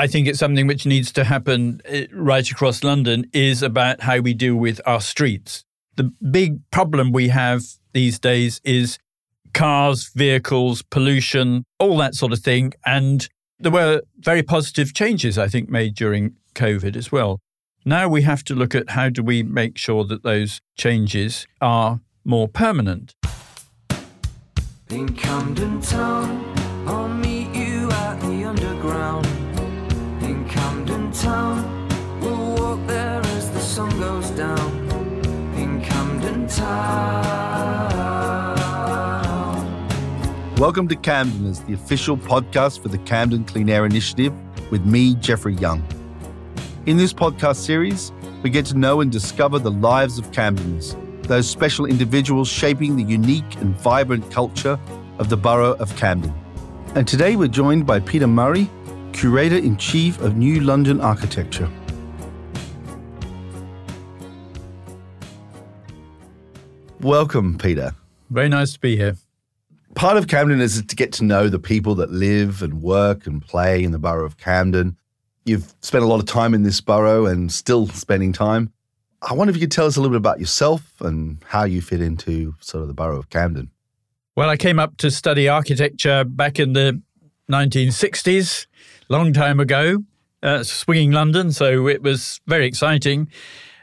I think it's something which needs to happen uh, right across London is about how we deal with our streets. The big problem we have these days is cars, vehicles, pollution, all that sort of thing. And there were very positive changes, I think, made during COVID as well. Now we have to look at how do we make sure that those changes are more permanent. In Camden Town, Welcome to Camden as the official podcast for the Camden Clean Air Initiative with me, Jeffrey Young. In this podcast series, we get to know and discover the lives of Camdeners, those special individuals shaping the unique and vibrant culture of the borough of Camden. And today we're joined by Peter Murray, Curator in Chief of New London Architecture. Welcome, Peter. Very nice to be here. Part of Camden is to get to know the people that live and work and play in the borough of Camden You've spent a lot of time in this borough and still spending time. I wonder if you could tell us a little bit about yourself and how you fit into sort of the borough of Camden. Well, I came up to study architecture back in the 1960s, long time ago, uh, swinging London. So it was very exciting.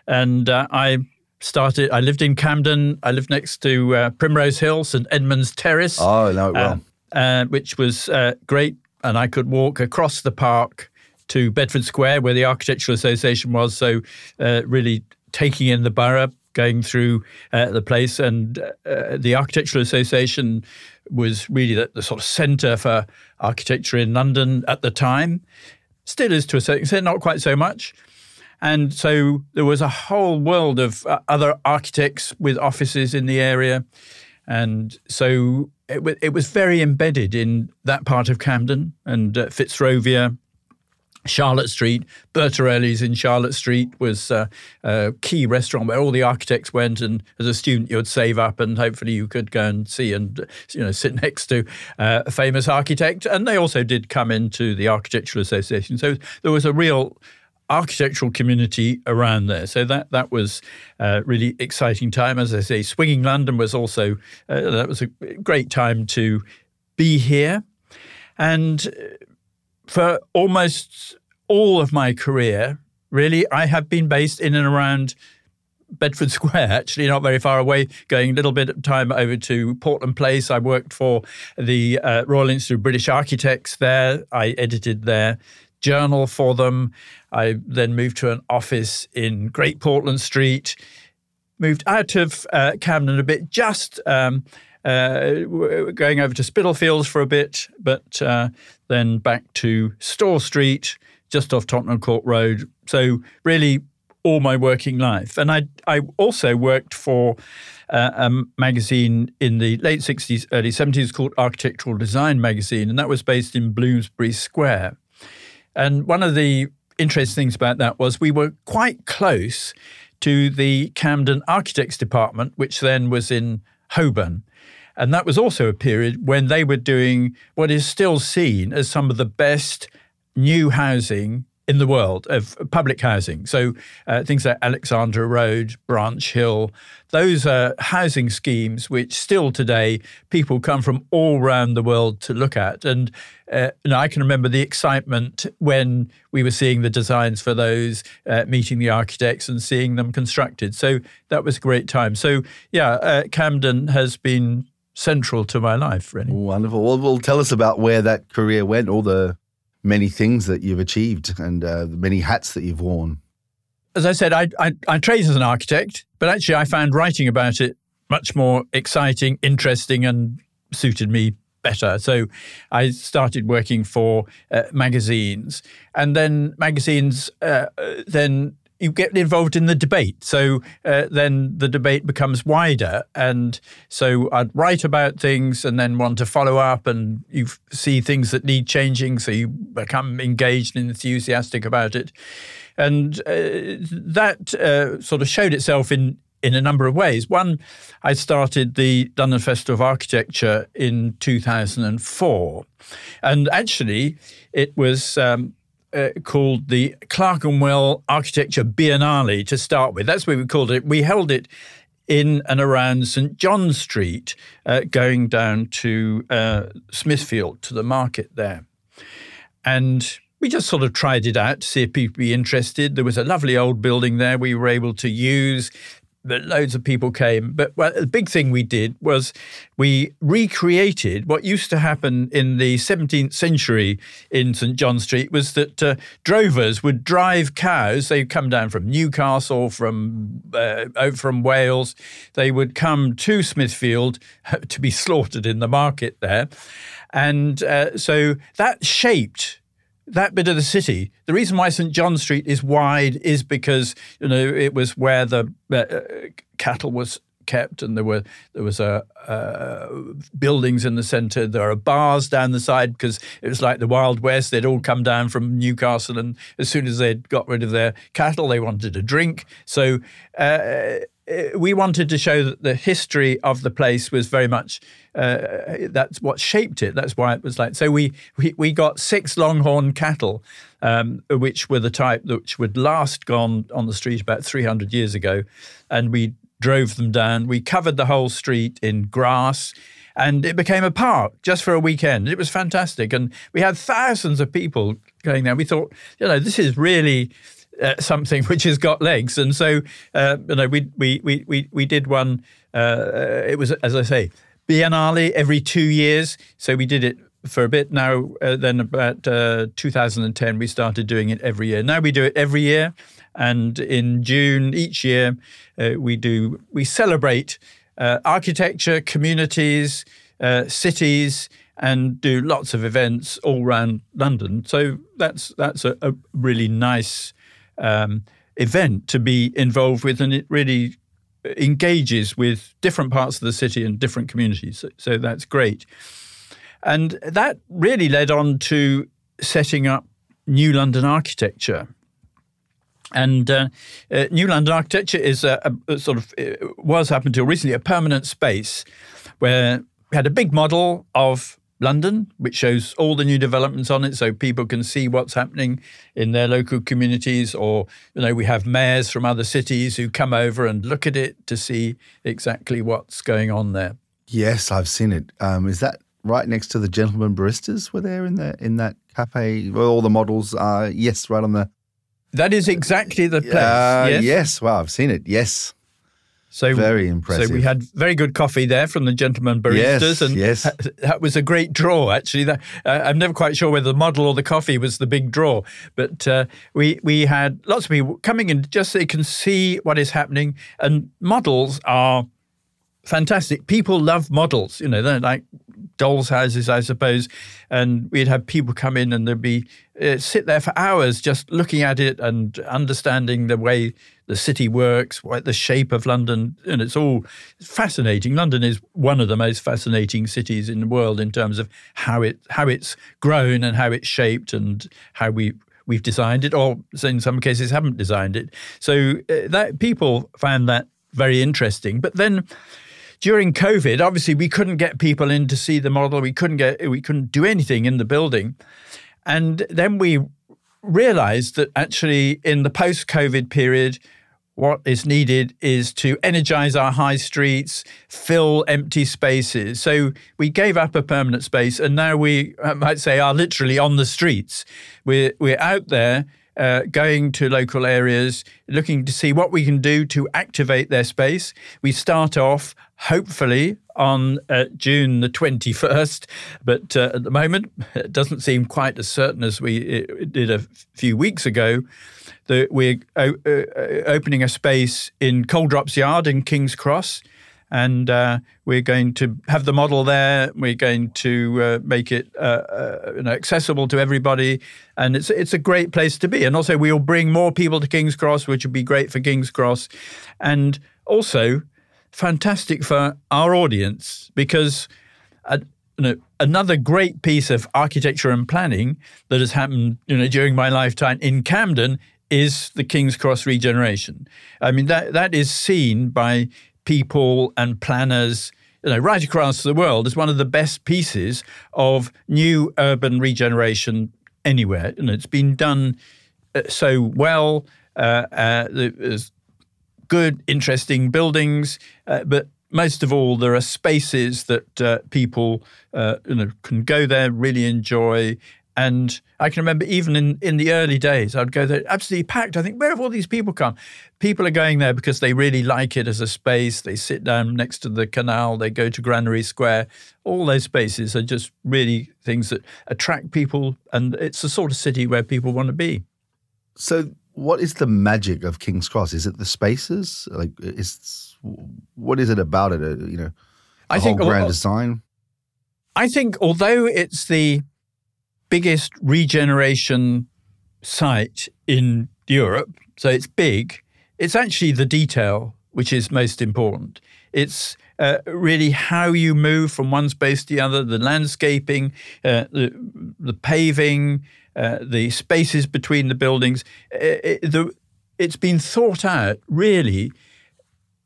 And uh, I started, I lived in Camden. I lived next to uh, Primrose Hill, St. Edmund's Terrace. Oh, I know it well. Uh, uh, which was uh, great. And I could walk across the park to Bedford Square, where the Architectural Association was. So, uh, really taking in the borough, going through uh, the place, and uh, the Architectural Association was really the, the sort of centre for architecture in London at the time. Still is to a certain extent, not quite so much. And so there was a whole world of uh, other architects with offices in the area. And so it, w- it was very embedded in that part of Camden and uh, Fitzrovia Charlotte Street, Bertorelli's in Charlotte Street was uh, a key restaurant where all the architects went, and as a student you would save up, and hopefully you could go and see and you know sit next to uh, a famous architect. And they also did come into the Architectural Association, so there was a real architectural community around there. So that that was a really exciting time. As I say, Swinging London was also uh, that was a great time to be here, and for almost all of my career, really, I have been based in and around Bedford Square, actually, not very far away, going a little bit of time over to Portland Place. I worked for the uh, Royal Institute of British Architects there. I edited their journal for them. I then moved to an office in Great Portland Street, moved out of uh, Camden a bit, just um, uh, going over to Spitalfields for a bit, but uh, then back to Store Street, just off Tottenham Court Road. So really, all my working life, and I I also worked for uh, a magazine in the late sixties, early seventies called Architectural Design Magazine, and that was based in Bloomsbury Square. And one of the interesting things about that was we were quite close to the Camden Architects Department, which then was in Holborn. And that was also a period when they were doing what is still seen as some of the best new housing in the world of public housing. So uh, things like Alexandra Road, Branch Hill, those are housing schemes which still today people come from all around the world to look at. And uh, know, I can remember the excitement when we were seeing the designs for those, uh, meeting the architects and seeing them constructed. So that was a great time. So yeah, uh, Camden has been central to my life, really. Wonderful. Well, well, tell us about where that career went, all the many things that you've achieved and uh, many hats that you've worn. As I said, I, I, I trained as an architect, but actually I found writing about it much more exciting, interesting, and suited me better. So I started working for uh, magazines, and then magazines uh, then you get involved in the debate. So uh, then the debate becomes wider. And so I'd write about things and then want to follow up, and you see things that need changing. So you become engaged and enthusiastic about it. And uh, that uh, sort of showed itself in, in a number of ways. One, I started the London Festival of Architecture in 2004. And actually, it was. Um, uh, called the Clerkenwell Architecture Biennale to start with. That's what we called it. We held it in and around St John Street, uh, going down to uh, Smithfield to the market there. And we just sort of tried it out to see if people would be interested. There was a lovely old building there we were able to use but loads of people came. But well, the big thing we did was we recreated what used to happen in the 17th century in St John Street was that uh, drovers would drive cows. They'd come down from Newcastle, from uh, from Wales. They would come to Smithfield to be slaughtered in the market there, and uh, so that shaped that bit of the city. The reason why St John Street is wide is because you know it was where the uh, cattle was kept, and there were there was a uh, buildings in the centre. There are bars down the side because it was like the Wild West. They'd all come down from Newcastle, and as soon as they'd got rid of their cattle, they wanted a drink. So. Uh, we wanted to show that the history of the place was very much uh, that's what shaped it. That's why it was like. So we we, we got six longhorn cattle, um, which were the type which would last gone on the street about 300 years ago, and we drove them down. We covered the whole street in grass. And it became a park just for a weekend. It was fantastic. And we had thousands of people going there. We thought, you know, this is really uh, something which has got legs. And so, uh, you know, we, we, we, we, we did one, uh, it was, as I say, biennale every two years. So we did it for a bit. Now, uh, then about uh, 2010, we started doing it every year. Now we do it every year. And in June each year, uh, we do, we celebrate architecture, communities, cities, and do lots of events all around London. So that's that's a, a really nice um, event to be involved with, and it really engages with different parts of the city and different communities. So, so that's great. And that really led on to setting up New London Architecture. And uh, uh, New London Architecture is a, a, sort of was up until recently a permanent space where we had a big model of London, which shows all the new developments on it, so people can see what's happening in their local communities. Or you know, we have mayors from other cities who come over and look at it to see exactly what's going on there. Yes, I've seen it. Um, is that right next to the gentlemen baristas? Were there in the in that cafe? Where all the models are yes, right on the. That is exactly the place. Uh, yes. yes. Well, I've seen it. Yes. So very impressive. So we had very good coffee there from the gentlemen baristas, yes, and yes. that was a great draw. Actually, that, uh, I'm never quite sure whether the model or the coffee was the big draw, but uh, we we had lots of people coming in just so they can see what is happening. And models are fantastic. People love models. You know, they're like dolls' houses, I suppose. And we'd have people come in and they'd be uh, sit there for hours just looking at it and understanding the way the city works, what the shape of London, and it's all fascinating. London is one of the most fascinating cities in the world in terms of how it how it's grown and how it's shaped and how we we've designed it, or in some cases haven't designed it. So uh, that people found that very interesting. But then during COVID, obviously we couldn't get people in to see the model. We couldn't get we couldn't do anything in the building, and then we realized that actually in the post-COVID period what is needed is to energize our high streets, fill empty spaces. So we gave up a permanent space, and now we I might say are literally on the streets. We're we're out there. Uh, going to local areas, looking to see what we can do to activate their space. We start off, hopefully, on uh, June the 21st, but uh, at the moment, it doesn't seem quite as certain as we did a few weeks ago that we're uh, opening a space in Coal Drops Yard in King's Cross. And uh, we're going to have the model there. We're going to uh, make it uh, uh, you know, accessible to everybody, and it's it's a great place to be. And also, we'll bring more people to King's Cross, which would be great for King's Cross, and also fantastic for our audience because uh, you know, another great piece of architecture and planning that has happened you know during my lifetime in Camden is the King's Cross regeneration. I mean, that that is seen by people and planners you know, right across the world as one of the best pieces of new urban regeneration anywhere, and it's been done uh, so well. Uh, uh, good, interesting buildings, uh, but most of all, there are spaces that uh, people uh, you know, can go there, really enjoy. And I can remember even in, in the early days, I'd go there absolutely packed. I think, where have all these people come? People are going there because they really like it as a space. They sit down next to the canal, they go to Granary Square. All those spaces are just really things that attract people. And it's the sort of city where people want to be. So, what is the magic of King's Cross? Is it the spaces? Like, is what is it about it? Uh, you know, I think grand design. I think although it's the biggest regeneration site in Europe, so it's big, it's actually the detail which is most important. It's uh, really how you move from one space to the other, the landscaping, uh, the, the paving, uh, the spaces between the buildings. It, uh, it, the, it's been thought out really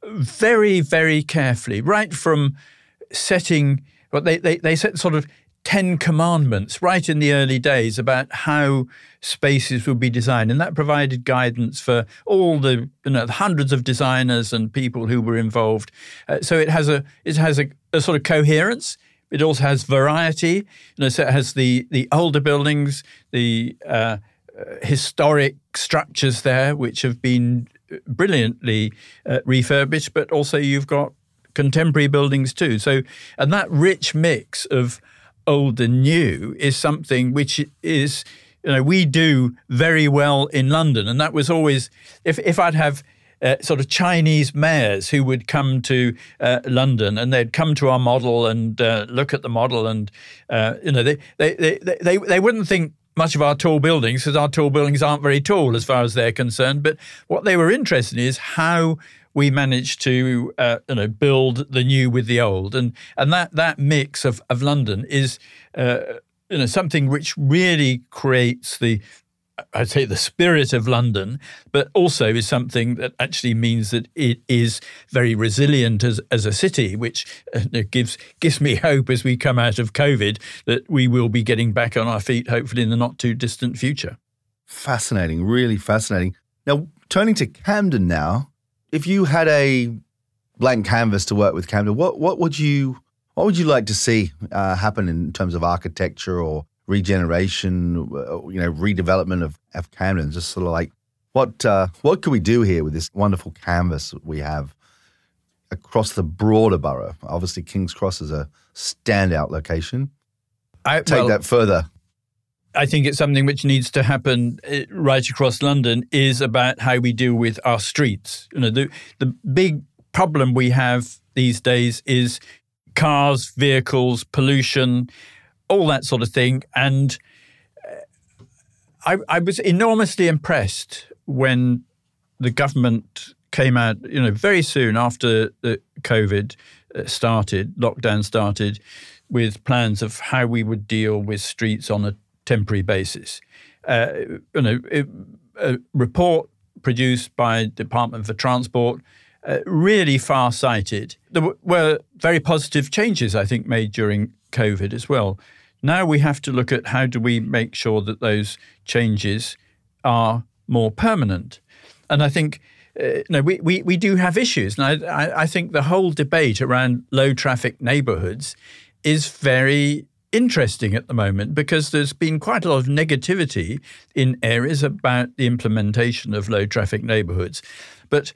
very, very carefully, right from setting what they, they, they set sort of 10 commandments right in the early days about how spaces would be designed. And that provided guidance for all the you know hundreds of designers and people who were involved. Uh, so it has a it has a, a, sort of coherence. It also has variety. You know so it has the the older buildings the uh, uh historic structures there which have been brilliantly uh, refurbished, but also you've got contemporary buildings too. So, and that rich mix of old and new is something which is, you know, we do very well in London. And that was always, if, if I'd have uh, sort of Chinese mayors who would come to uh, London and they'd come to our model and uh, look at the model and uh, you know they, they they, they they wouldn't think much of our tall buildings because our tall buildings aren't very tall as far as they're concerned. But what they were interested in is how we managed to uh, you know build the new with the old, and and that that mix of of London is. Uh, you know something which really creates the I'd say the spirit of London, but also is something that actually means that it is very resilient as, as a city, which uh, gives gives me hope as we come out of COVID that we will be getting back on our feet, hopefully in the not too distant future. Fascinating, really fascinating. Now, turning to Camden now, if you had a blank canvas to work with Camden, what what would you what would you like to see uh, happen in terms of architecture or regeneration, uh, you know, redevelopment of, of Camden. Just sort of like what uh, what can we do here with this wonderful canvas we have across the broader borough? Obviously, King's Cross is a standout location. I, Take well, that further. I think it's something which needs to happen uh, right across London. Is about how we deal with our streets. You know, the the big problem we have these days is cars, vehicles, pollution all that sort of thing. And uh, I, I was enormously impressed when the government came out, you know, very soon after the COVID uh, started, lockdown started, with plans of how we would deal with streets on a temporary basis. Uh, you know, it, a report produced by Department for Transport, uh, really far-sighted. There were very positive changes, I think, made during COVID as well. Now we have to look at how do we make sure that those changes are more permanent. And I think uh, no, we, we, we do have issues. And I, I think the whole debate around low traffic neighborhoods is very interesting at the moment because there's been quite a lot of negativity in areas about the implementation of low traffic neighborhoods. But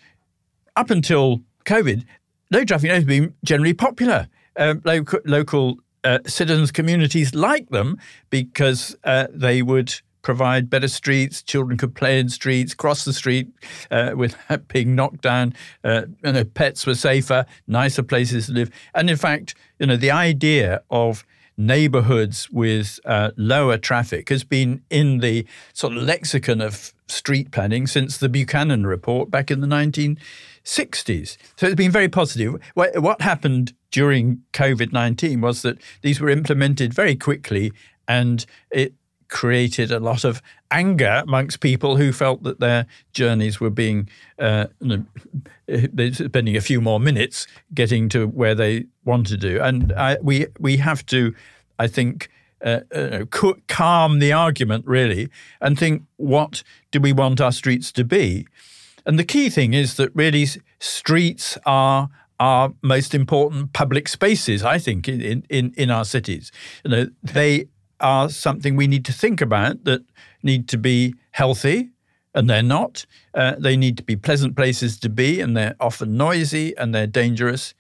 up until COVID, low traffic neighborhoods have been generally popular. Um, local, local uh, citizens' communities like them because uh, they would provide better streets. Children could play in streets, cross the street uh, without being knocked down. Uh, you know, pets were safer, nicer places to live. And in fact, you know, the idea of neighborhoods with uh, lower traffic has been in the sort of lexicon of street planning since the Buchanan report back in the 1960s. So it's been very positive. What happened during COVID 19 was that these were implemented very quickly and it created a lot of anger amongst people who felt that their journeys were being uh, spending a few more minutes getting to where they wanted to. And I, we we have to, I think, uh, uh, calm the argument really and think what do we want our streets to be? And the key thing is that really streets are our most important public spaces, I think, in, in, in our cities. You know, they are something we need to think about that need to be healthy, and they're not. Uh, they need to be pleasant places to be, and they're often noisy and they're dangerous.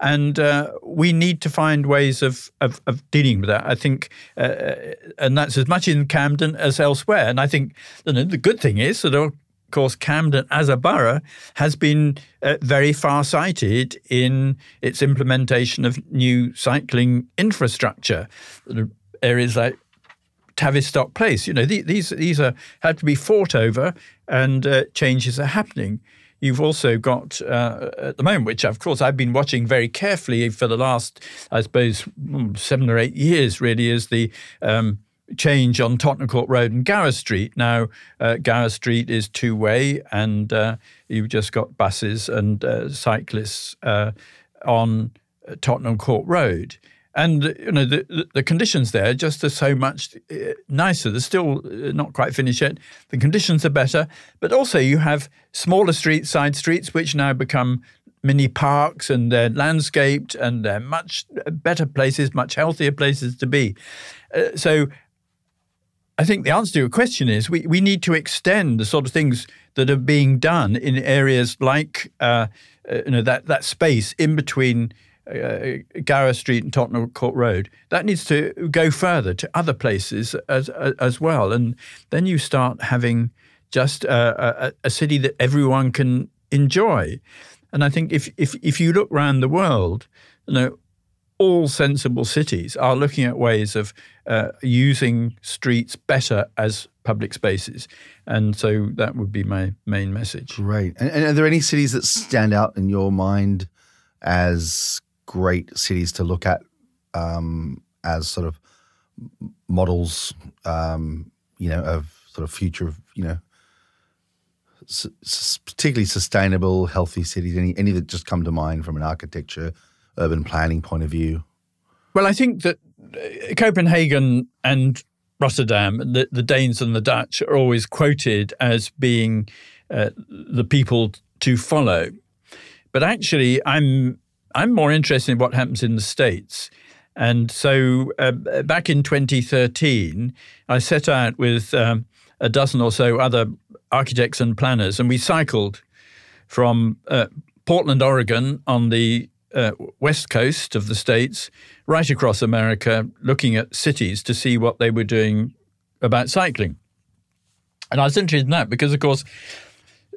And uh, we need to find ways of, of, of, dealing with that. I think, uh, and that's as much in Camden as elsewhere. And I think you know, the good thing is that of course, Camden as a borough has been uh, very far sighted in its implementation of new cycling infrastructure. Areas like Tavistock Place, you know, these these are had to be fought over, and uh, changes are happening. You've also got uh, at the moment, which of course I've been watching very carefully for the last, I suppose, hmm, seven or eight years. Really, is the um, change on Tottenham Court Road and Gower Street. Now, uh, Gower Street is two way, and uh, you've just got buses and uh, cyclists uh, on Tottenham Court Road. And you know the, the conditions there just are so much uh, nicer. They're still uh, not quite finished yet. The conditions are better, but also you have smaller streets, side streets, which now become mini parks and they're landscaped and they're much better places, much healthier places to be. Uh, so I think the answer to your question is we, we need to extend the sort of things that are being done in areas like uh, you know that that space in between uh, Gower Street and Tottenham Court Road. That needs to go further to other places as as well, and then you start having just a, a, a city that everyone can enjoy. And I think if if if you look around the world, you know all sensible cities are looking at ways of uh, using streets better as public spaces. And so that would be my main message. Great. And, and, are there any cities that stand out in your mind as great cities to look at um, as sort of models, um, you know, of sort of future, you know, s- particularly sustainable, healthy cities? Any, any that just come to mind from an architecture urban planning point of view? Well, I think that uh, Copenhagen and Rotterdam, the, the Danes and the Dutch are always quoted as being uh, the people to follow. But actually, I'm I'm more interested in what happens in the states. And so, uh, back in 2013, I set out with um, a dozen or so other architects and planners, and we cycled from uh, Portland, Oregon, on the uh, west coast of the states, right across America, looking at cities to see what they were doing about cycling. And I was interested in that because, of course,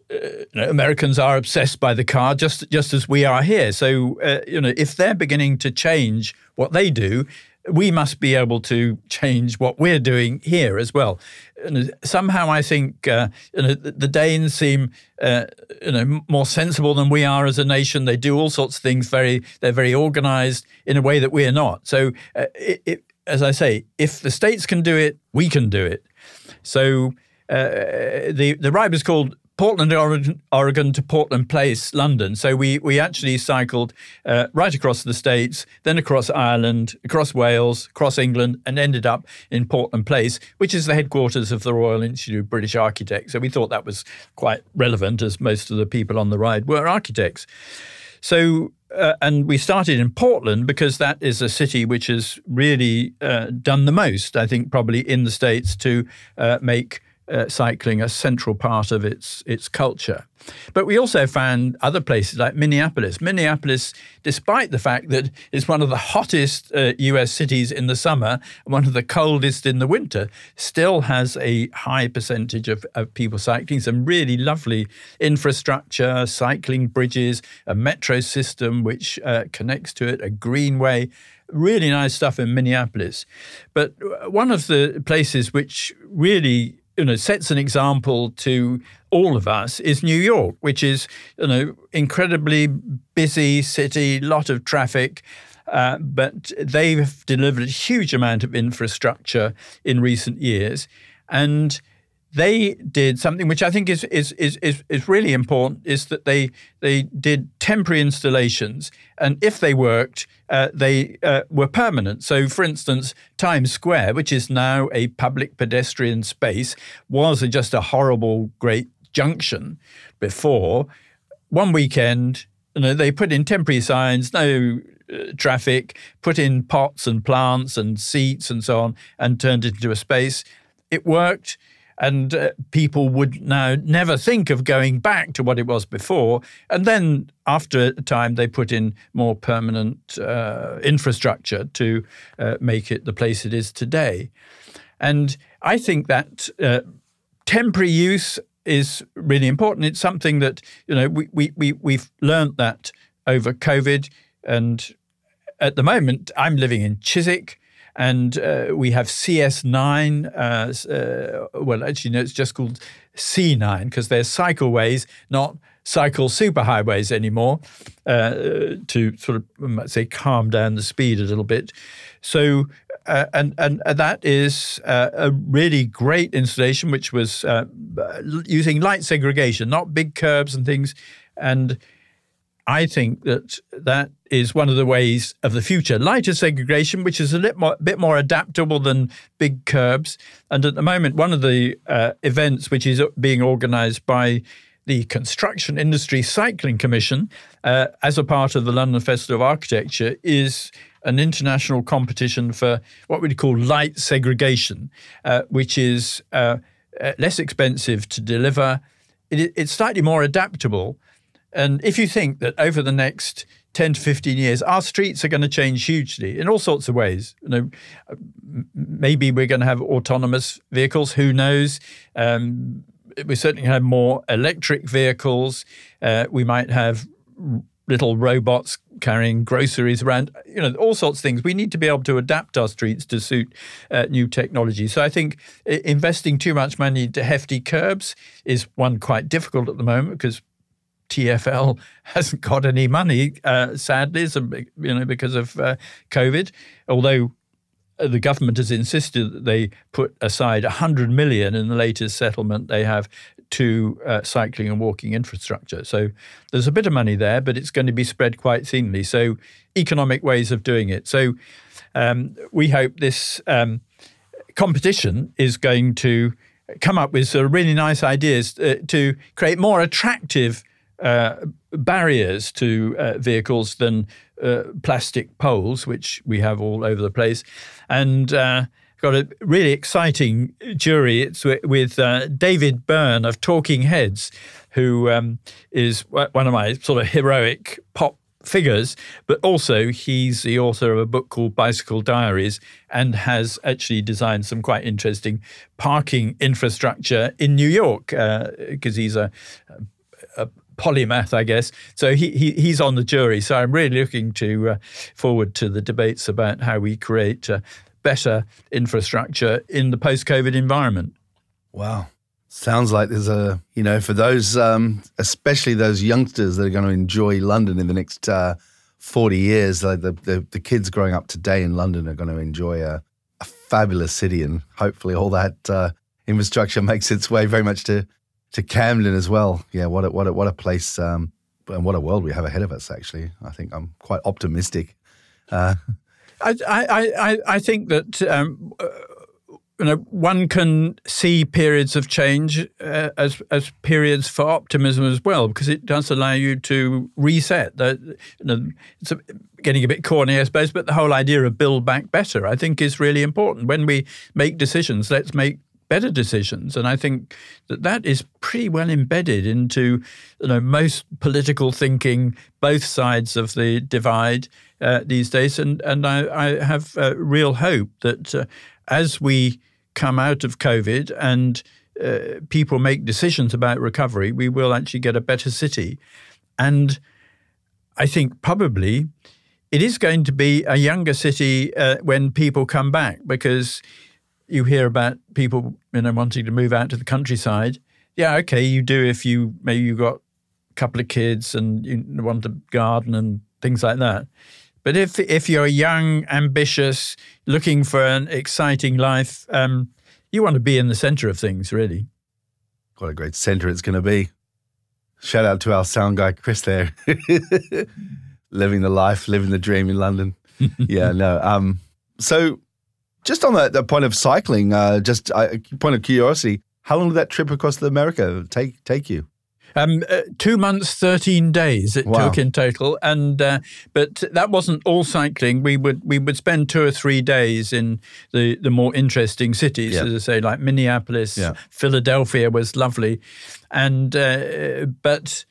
you know, Americans are obsessed by the car, just just as we are here. So, uh, you know, if they're beginning to change what they do, we must be able to change what we're doing here as well. And somehow, I think uh, you know, the Danes seem uh, you know more sensible than we are as a nation. They do all sorts of things very. They're very organised in a way that we are not. So, uh, it, it, as I say, if the states can do it, we can do it. So. Uh, the the ride was called Portland, Oregon, to Portland Place, London. So we we actually cycled uh, right across the states, then across Ireland, across Wales, across England, and ended up in Portland Place, which is the headquarters of the Royal Institute of British Architects. So we thought that was quite relevant, as most of the people on the ride were architects. So uh, and we started in Portland because that is a city which has really uh, done the most, I think, probably in the States to uh, make uh, cycling a central part of its its culture. But we also found other places like Minneapolis. Minneapolis, despite the fact that it's one of the hottest uh, U.S. cities in the summer, and one of the coldest in the winter, still has a high percentage of, of people cycling. Some really lovely infrastructure, cycling bridges, a metro system which uh, connects to it, a greenway really nice stuff in Minneapolis. But one of the places which really you know sets an example to all of us is New York, which is you know incredibly busy city, lot of traffic. Uh, but they've delivered a huge amount of infrastructure in recent years, and they did something which I think is is is is, is really important. Is that they they did temporary installations, and if they worked, uh, they uh, were permanent. So, for instance, Times Square, which is now a public pedestrian space, was just a horrible, great junction before. One weekend, you know, they put in temporary signs, no uh, traffic, put in pots and plants and seats and so on, and turned it into a space. It worked and uh, people would now never think of going back to what it was before. And then after a time, they put in more permanent uh, infrastructure to uh, make it the place it is today. And I think that uh, temporary use is really important. It's something that you know we we, we we've learned that over COVID, and at the moment, I'm living in Chiswick and uh, we have CS9. Uh, uh, well, actually, no, it's just called C9 because they're cycleways, not cycle superhighways anymore, uh, to sort of say calm down the speed a little bit. So. Uh, and and that is uh, a really great installation, which was using light segregation, not big curbs and things, and I think that that is one of the ways of the future. Lighter segregation, which is a little more, bit more adaptable than big curbs. And at the moment, one of the uh, events which is being organised by the Construction Industry Cycling Commission, uh, as a part of the London Festival of Architecture, is an international competition for what we'd call light segregation, uh, which is uh, uh, less expensive to deliver. It, it's slightly more adaptable and if you think that over the next 10 to 15 years, our streets are going to change hugely in all sorts of ways. You know, maybe we're going to have autonomous vehicles. Who knows? Um, we certainly have more electric vehicles. Uh, we might have little robots carrying groceries around. You know, all sorts of things. We need to be able to adapt our streets to suit uh, new technology. So I think investing too much money into hefty curbs is one quite difficult at the moment because TFL hasn't got any money, uh, sadly, you know, because of uh, COVID. Although uh, the government has insisted that they put aside 100 million in the latest settlement they have to uh, cycling and walking infrastructure. So there's a bit of money there, but it's going to be spread quite thinly. So economic ways of doing it. So um, we hope this um, competition is going to come up with really nice ideas uh, to create more attractive uh, barriers to uh, vehicles than uh, plastic poles, which we have all over the place. And uh, got a really exciting jury. It's with uh, David Byrne of Talking Heads, who um, is one of my sort of heroic pop figures, but also he's the author of a book called Bicycle Diaries and has actually designed some quite interesting parking infrastructure in New York because uh, he's a, a, polymath, I guess. So he, he he's on the jury. So I'm really looking to uh, forward to the debates about how we create uh, better infrastructure in the post-COVID environment. Wow. Sounds like there's a, you know, for those, um, especially those youngsters that are going to enjoy London in the next uh, 40 years, like the, the, the, kids growing up today in London are going to enjoy a, a fabulous city. And hopefully all that uh, infrastructure makes its way very much to to Camden as well. Yeah, what a, what a, what a place um, and what a world we have ahead of us. Actually, I think I'm quite optimistic. Uh, I, I, I, I think that um, uh, you know one can see periods of change uh, as as periods for optimism as well because it does allow you to reset. That you know, it's a, getting a bit corny, I suppose, but the whole idea of build back better, I think, is really important. When we make decisions, let's make better decisions. And I think that that is pretty well embedded into you know most political thinking, both sides of the divide uh, these days. And and I, I have uh, real hope that uh, as we come out of COVID and uh, people make decisions about recovery, we will actually get a better city. And I think probably it is going to be a younger city uh, when people come back because you hear about people you know wanting to move out to the countryside. Yeah, okay, you do if you maybe you've got a couple of kids and you want to garden and things like that. But if if you're young, ambitious, looking for an exciting life, um, you want to be in the centre of things, really. What a great centre it's going to be. Shout out to our sound guy, Chris, there. living the life, living the dream in London. yeah, no. Um, so, just on the, the point of cycling, uh, just uh, point of curiosity, how long did that trip across America take take you? Um, uh, two months, thirteen days it wow. took in total, and uh, but that wasn't all cycling. We would we would spend two or three days in the the more interesting cities, as I say, like Minneapolis, yeah. Philadelphia was lovely, and uh, but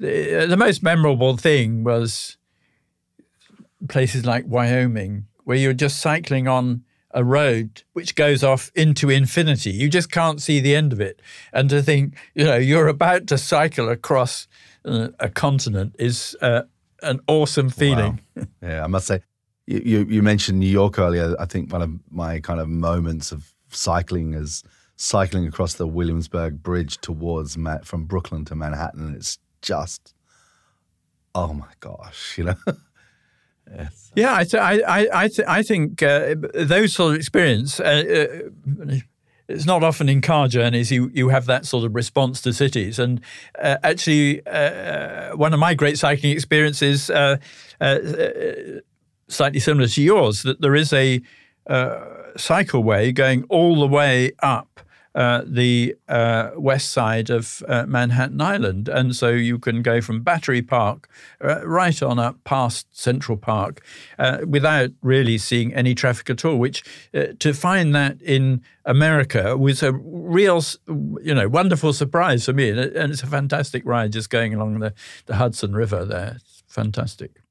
the, the most memorable thing was places like Wyoming, where you're just cycling on a road which goes off into infinity. You just can't see the end of it. And to think, you know, you're about to cycle across uh, a continent is uh, an awesome feeling. Wow. Yeah, I must say, you, you, you mentioned New York earlier. I think one of my kind of moments of cycling is cycling across the Williamsburg Bridge towards from Brooklyn to Manhattan. It's just, oh my gosh, you know. Yes. Yeah, I, th- I, I, th- I think uh, those sort of experience. Uh, uh, it's not often in car journeys you, you have that sort of response to cities. And uh, actually, uh, one of my great cycling experiences, uh, slightly similar to yours, that there is a cycleway going all the way up uh, the uh, west side of uh, Manhattan Island. And so you can go from Battery Park uh, right on up past Central Park uh, without really seeing any traffic at all, which to find that in America was a real, you know, wonderful surprise for me. And, it's a fantastic ride just going along the, the Hudson River there. It's fantastic.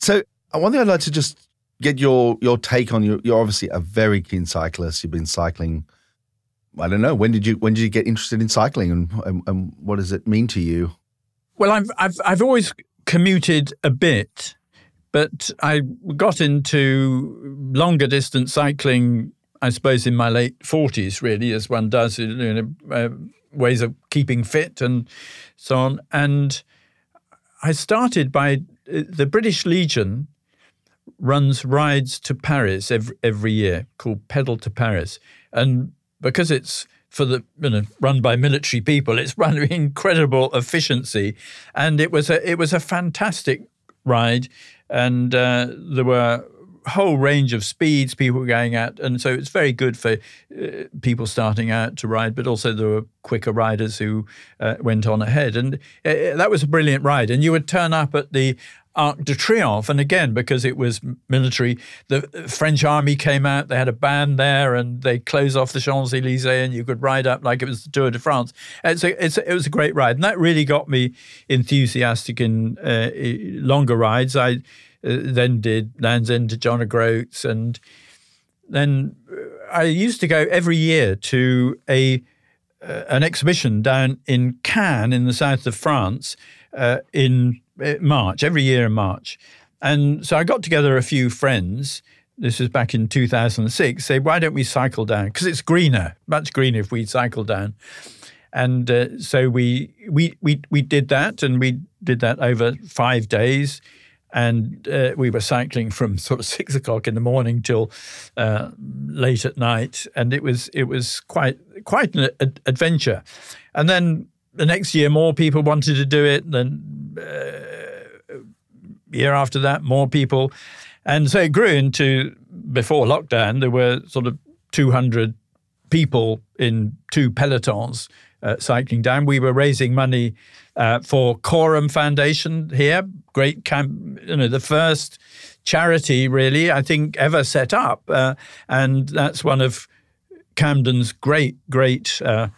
So one thing I'd like to just get your your take on you. You're obviously a very keen cyclist. You've been cycling I don't know. When did you when did you get interested in cycling, and, and, and what does it mean to you? Well, I've I've I've always commuted a bit, but I got into longer distance cycling. I suppose in my late forties, really, as one does, you know, uh, ways of keeping fit and so on. And I started by uh, the British Legion runs rides to Paris every every year called Pedal to Paris, and because it's for the you know run by military people. It's run with incredible efficiency, and it was a it was a fantastic ride, and uh, there were whole range of speeds people were going at, and so it's very good for uh, people starting out to ride. But also there were quicker riders who uh, went on ahead, and uh, that was a brilliant ride. And you would turn up at the Arc de Triomphe. And again, because it was military, the French army came out, they had a band there, and they closed off the Champs Elysees, and you could ride up like it was the Tour de France. It's a, it's it was a great ride. And that really got me enthusiastic in uh, longer rides. I uh, then did Land's End to John O'Groats, and then uh, I used to go every year to a uh, an exhibition down in Cannes in the south of France uh, in uh, March, every year in March. And so I got together a few friends. This was back in 2006. Say, why don't we cycle down? Because it's greener, much greener if we cycle down. And uh, so we we we we did that, and we did that over five days. And uh, we were cycling from sort of six o'clock in the morning till uh, late at night, and it was it was quite quite an adventure. And then the next year, more people wanted to do it. Then uh, year after that, more people, and so it grew into before lockdown. There were sort of 200 people in two pelotons uh, cycling down. We were raising money uh, for Coram Foundation here. Great camp, you know, the first charity really I think ever set up, uh, and that's one of Camden's great, great uh,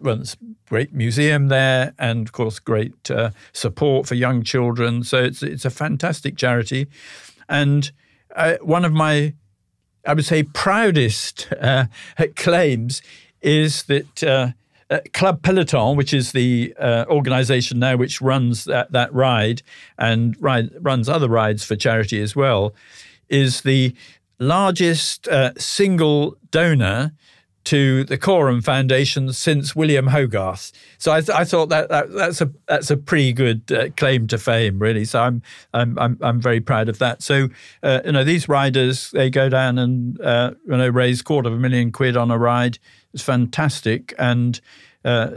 runs great museum there, and of course, great uh, support for young children. So it's it's a fantastic charity, and uh, one of my, I would say, proudest uh, claims is that. Uh, uh, Club Peloton, which is the uh, organization now which runs that, that ride and ride, runs other rides for charity as well, is the largest single donor to the Coram Foundation since William Hogarth. So I, th- I thought that, that, that's a that's a pretty good uh, claim to fame, really. So I'm I'm I'm, I'm very proud of that. So uh, you know these riders they go down and uh, you know raise quarter of a million quid on a ride. It's fantastic, and uh,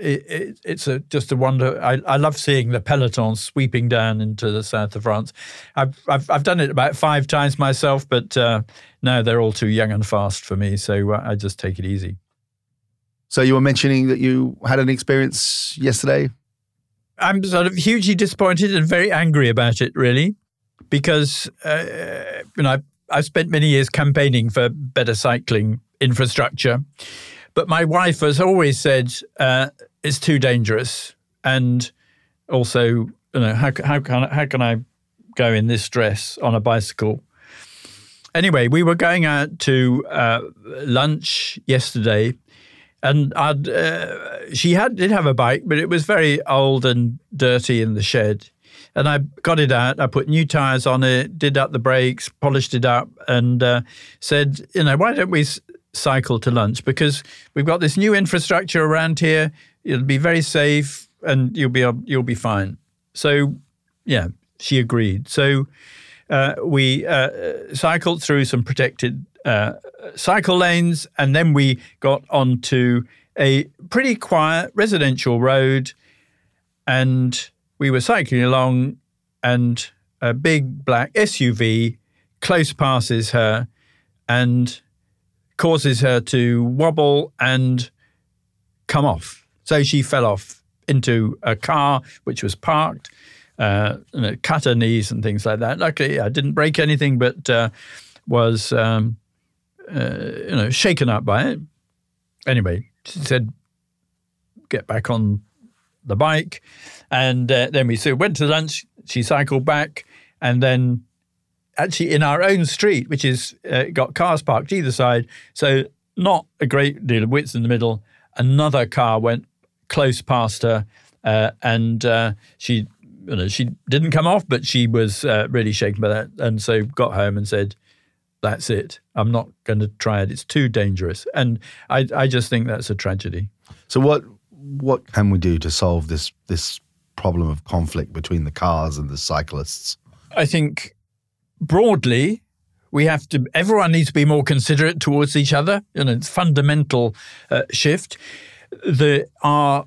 it, it, it's a, just a wonder. I, I love seeing the peloton sweeping down into the south of France. I've, I've, I've done it about five times myself, but uh, no, they're all too young and fast for me. So uh, I just take it easy. So you were mentioning that you had an experience yesterday. I'm sort of hugely disappointed and very angry about it, really, because uh, you know I've, I've spent many years campaigning for better cycling infrastructure, but my wife has always said uh, it's too dangerous, and also you know how how can how can I go in this dress on a bicycle? Anyway, we were going out to uh, lunch yesterday and uh, she had did have a bike, but it was very old and dirty in the shed. And I got it out. I put new tires on it, did up the brakes, polished it up, and uh, said, you know, why don't we cycle to lunch? Because we've got this new infrastructure around here. It'll be very safe, and you'll be you'll be fine. So, yeah, she agreed. So. Uh, we uh, cycled through some protected uh, cycle lanes, and then we got onto a pretty quiet residential road, and we were cycling along, and a big black SUV close passes her and causes her to wobble and come off. So she fell off into a car which was parked, uh, cut her knees and things like that. Luckily, I didn't break anything, but uh, was um, uh, you know, shaken up by it. Anyway, she said, get back on the bike. And uh, then we so went to lunch. She cycled back. And then actually in our own street, which is uh, got cars parked either side, so not a great deal of width in the middle, another car went close past her. Uh, and uh, she you know, she didn't come off, but she was uh, really shaken by that, and so got home and said, that's it. I'm not going to try it. It's too dangerous. And I, I just think that's a tragedy. So what what can we do to solve this this problem of conflict between the cars and the cyclists? I think broadly we have to everyone needs to be more considerate towards each other. You know, it's fundamental uh, shift. There are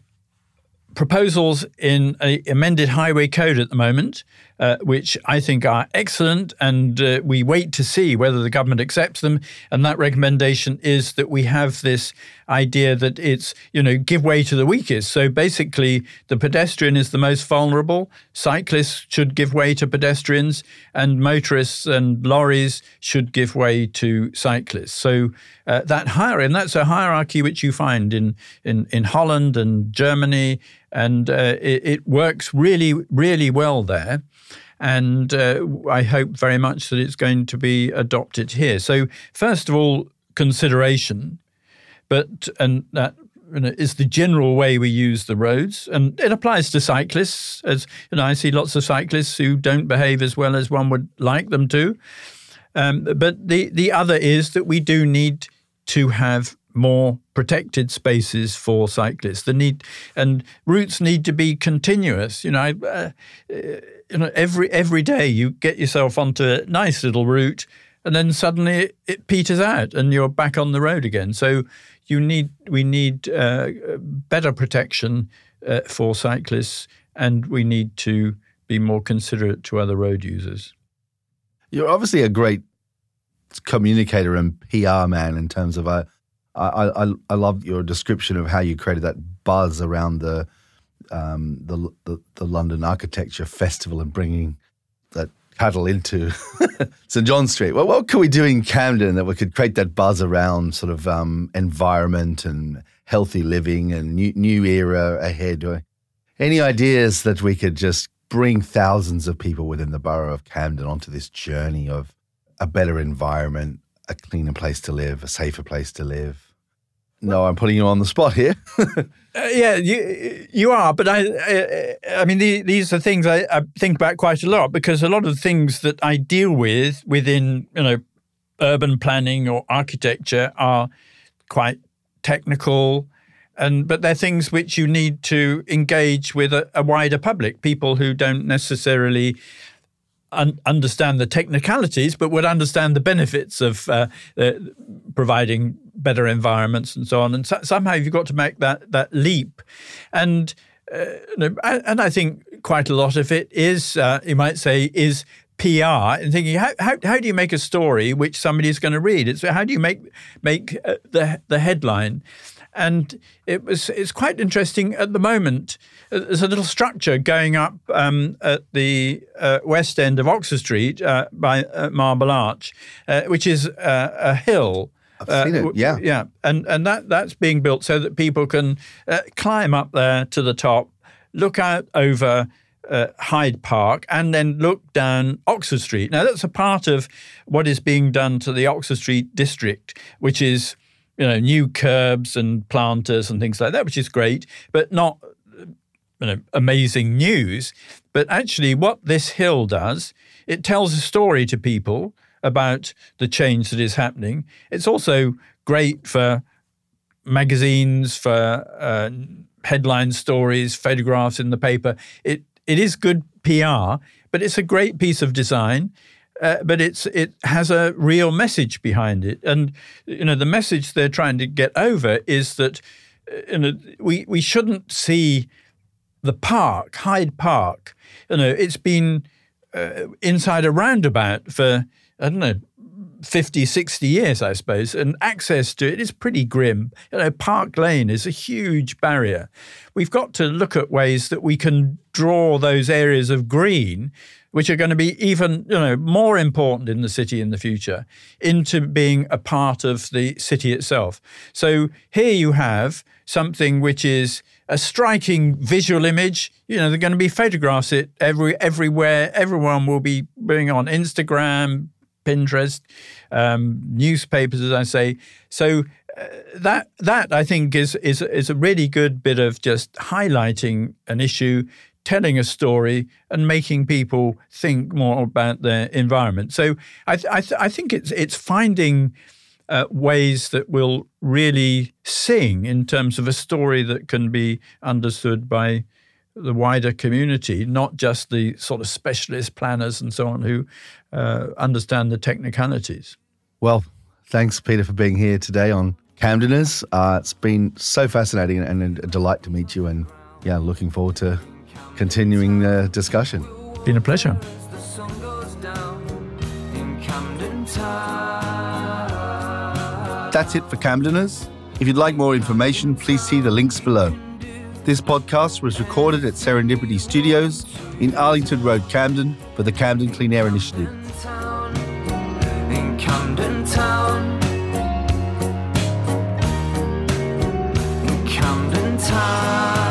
proposals in an amended highway code at the moment uh, which I think are excellent, and uh, we wait to see whether the government accepts them. And that recommendation is that we have this idea that it's, you know, give way to the weakest. So basically, the pedestrian is the most vulnerable. Cyclists should give way to pedestrians, and motorists and lorries should give way to cyclists. So uh, that hierarchy, and that's a hierarchy which you find in in, in Holland and Germany, and uh, it, it works really, really well there and uh, I hope very much that it's going to be adopted here. So, first of all, consideration, but and that is the general way we use the roads, and it applies to cyclists. As you know, I see lots of cyclists who don't behave as well as one would like them to. Um, but the the other is that we do need to have more protected spaces for cyclists. The need and routes need to be continuous. You know, uh, you know, every every day you get yourself onto a nice little route, and then suddenly it, it peters out, and you're back on the road again. So you need we need uh, better protection uh, for cyclists, and we need to be more considerate to other road users. You're obviously a great communicator and PR man in terms of uh, I I I love your description of how you created that buzz around the um, the, the, the London Architecture Festival and bringing that cattle into St John Street. Well, what could we do in Camden that we could create that buzz around sort of um, environment and healthy living and new, new era ahead? Any ideas that we could just bring thousands of people within the borough of Camden onto this journey of a better environment, a cleaner place to live, a safer place to live? No, I'm putting you on the spot here. uh, yeah, you you are, but I I, I mean the, these are things I, I, think about quite a lot because a lot of things that I deal with within you know urban planning or architecture are quite technical, and but they're things which you need to engage with a, a wider public, people who don't necessarily un- understand the technicalities, but would understand the benefits of uh, uh, providing better environments and so on. And so, somehow you've got to make that that leap, and uh, and I think quite a lot of it is uh, you might say is PR and thinking how, how, how do you make a story which somebody is going to read? It's how do you make make uh, the the headline, and it was it's quite interesting at the moment. Uh, there's a little structure going up um, at the uh, west end of Oxford Street uh, by uh, Marble Arch, uh, which is a hill. I've seen it. Uh, yeah, yeah, and and that that's being built so that people can uh, climb up there to the top, look out over uh, Hyde Park and then look down Oxford Street. Now, that's a part of what is being done to the Oxford Street district, which is you know new curbs and planters and things like that, which is great, but not uh, you know, amazing news. But actually, what this hill does, it tells a story to people about the change that is happening. It's also great for magazines, for uh, headline stories, photographs in the paper. It it is good PR, but it's a great piece of design. Uh, but it's it has a real message behind it, and you know the message they're trying to get over is that uh, you know we we shouldn't see the park Hyde Park. You know it's been uh, inside a roundabout for I don't know 50, 60 years, I suppose, and access to it is pretty grim. You know, Park Lane is a huge barrier. We've got to look at ways that we can draw those areas of green, which are going to be even, you know, more important in the city in the future, into being a part of the city itself. So here you have something which is a striking visual image. You know, they're going to be photographs it every everywhere. Everyone will be being on Instagram, Pinterest, um, newspapers, as I say. So uh, that that I think is is is a really good bit of just highlighting an issue, telling a story, and making people think more about their environment. So I th- I, th- I think it's it's finding. Uh, ways that will really sing in terms of a story that can be understood by the wider community, not just the sort of specialist planners and so on who uh, understand the technicalities. Well, thanks, Peter, for being here today on Camdeners. Uh, it's been so fascinating and a delight to meet you. And yeah, looking forward to continuing the discussion. Been a pleasure. That's it for Camdeners. If you'd like more information, please see the links below. This podcast was recorded at Serendipity Studios in Arlington Road, Camden, for the Camden Clean Air Initiative. In Camden Town. In Camden Town.